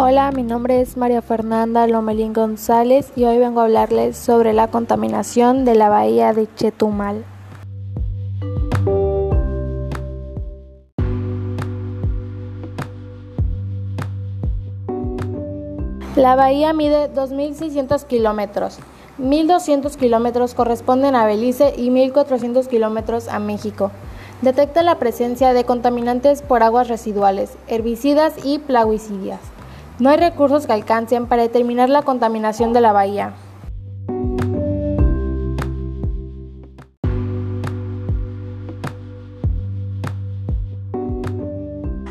Hola, mi nombre es María Fernanda Lomelín González y hoy vengo a hablarles sobre la contaminación de la bahía de Chetumal. La bahía mide 2.600 kilómetros. 1.200 kilómetros corresponden a Belice y 1.400 kilómetros a México. Detecta la presencia de contaminantes por aguas residuales, herbicidas y plaguicidas. No hay recursos que alcancen para determinar la contaminación de la bahía.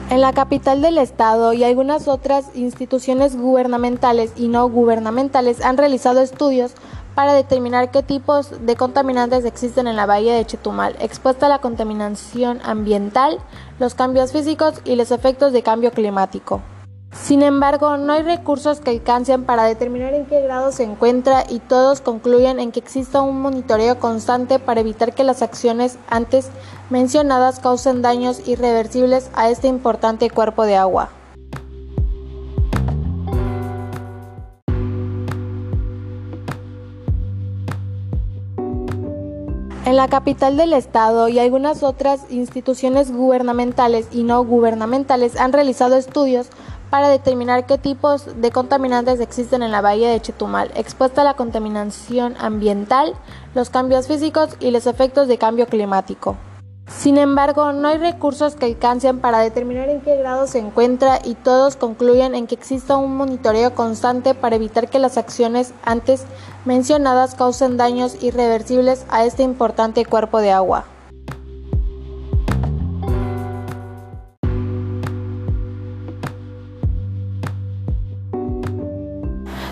En la capital del estado y algunas otras instituciones gubernamentales y no gubernamentales han realizado estudios para determinar qué tipos de contaminantes existen en la bahía de Chetumal, expuesta a la contaminación ambiental, los cambios físicos y los efectos de cambio climático. Sin embargo, no hay recursos que alcancen para determinar en qué grado se encuentra y todos concluyen en que exista un monitoreo constante para evitar que las acciones antes mencionadas causen daños irreversibles a este importante cuerpo de agua. En la capital del estado y algunas otras instituciones gubernamentales y no gubernamentales han realizado estudios para determinar qué tipos de contaminantes existen en la bahía de Chetumal, expuesta a la contaminación ambiental, los cambios físicos y los efectos de cambio climático. Sin embargo, no hay recursos que alcancen para determinar en qué grado se encuentra y todos concluyen en que exista un monitoreo constante para evitar que las acciones antes mencionadas causen daños irreversibles a este importante cuerpo de agua.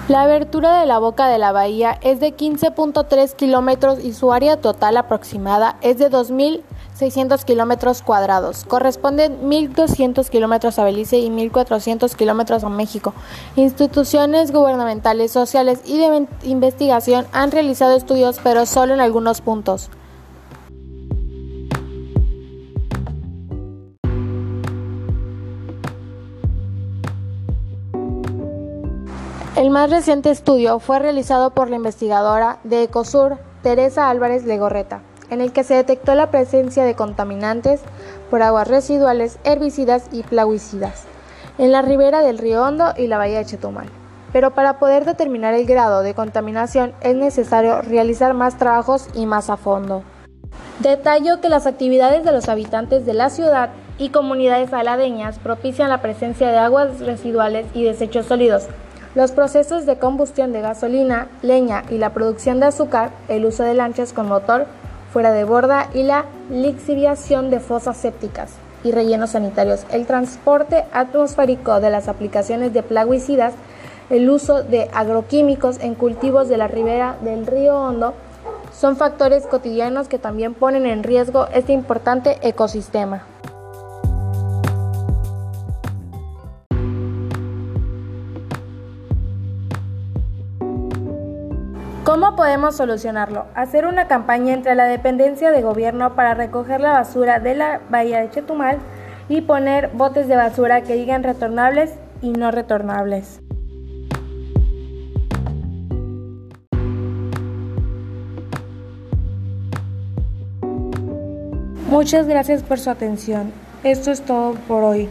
La abertura de la boca de la bahía es de 15.3 kilómetros y su área total aproximada es de 2.600 kilómetros cuadrados. Corresponden 1.200 kilómetros a Belice y 1.400 kilómetros a México. Instituciones gubernamentales, sociales y de investigación han realizado estudios, pero solo en algunos puntos. El más reciente estudio fue realizado por la investigadora de Ecosur, Teresa Álvarez Legorreta, en el que se detectó la presencia de contaminantes por aguas residuales, herbicidas y plaguicidas en la ribera del río Hondo y la bahía de Chetumal. Pero para poder determinar el grado de contaminación es necesario realizar más trabajos y más a fondo. Detallo que las actividades de los habitantes de la ciudad y comunidades aladeñas propician la presencia de aguas residuales y desechos sólidos, los procesos de combustión de gasolina, leña y la producción de azúcar, el uso de lanchas con motor fuera de borda y la lixiviación de fosas sépticas y rellenos sanitarios, el transporte atmosférico de las aplicaciones de plaguicidas, el uso de agroquímicos en cultivos de la ribera del río Hondo, son factores cotidianos que también ponen en riesgo este importante ecosistema. ¿Cómo podemos solucionarlo? Hacer una campaña entre la dependencia de gobierno para recoger la basura de la bahía de Chetumal y poner botes de basura que digan retornables y no retornables. Muchas gracias por su atención. Esto es todo por hoy.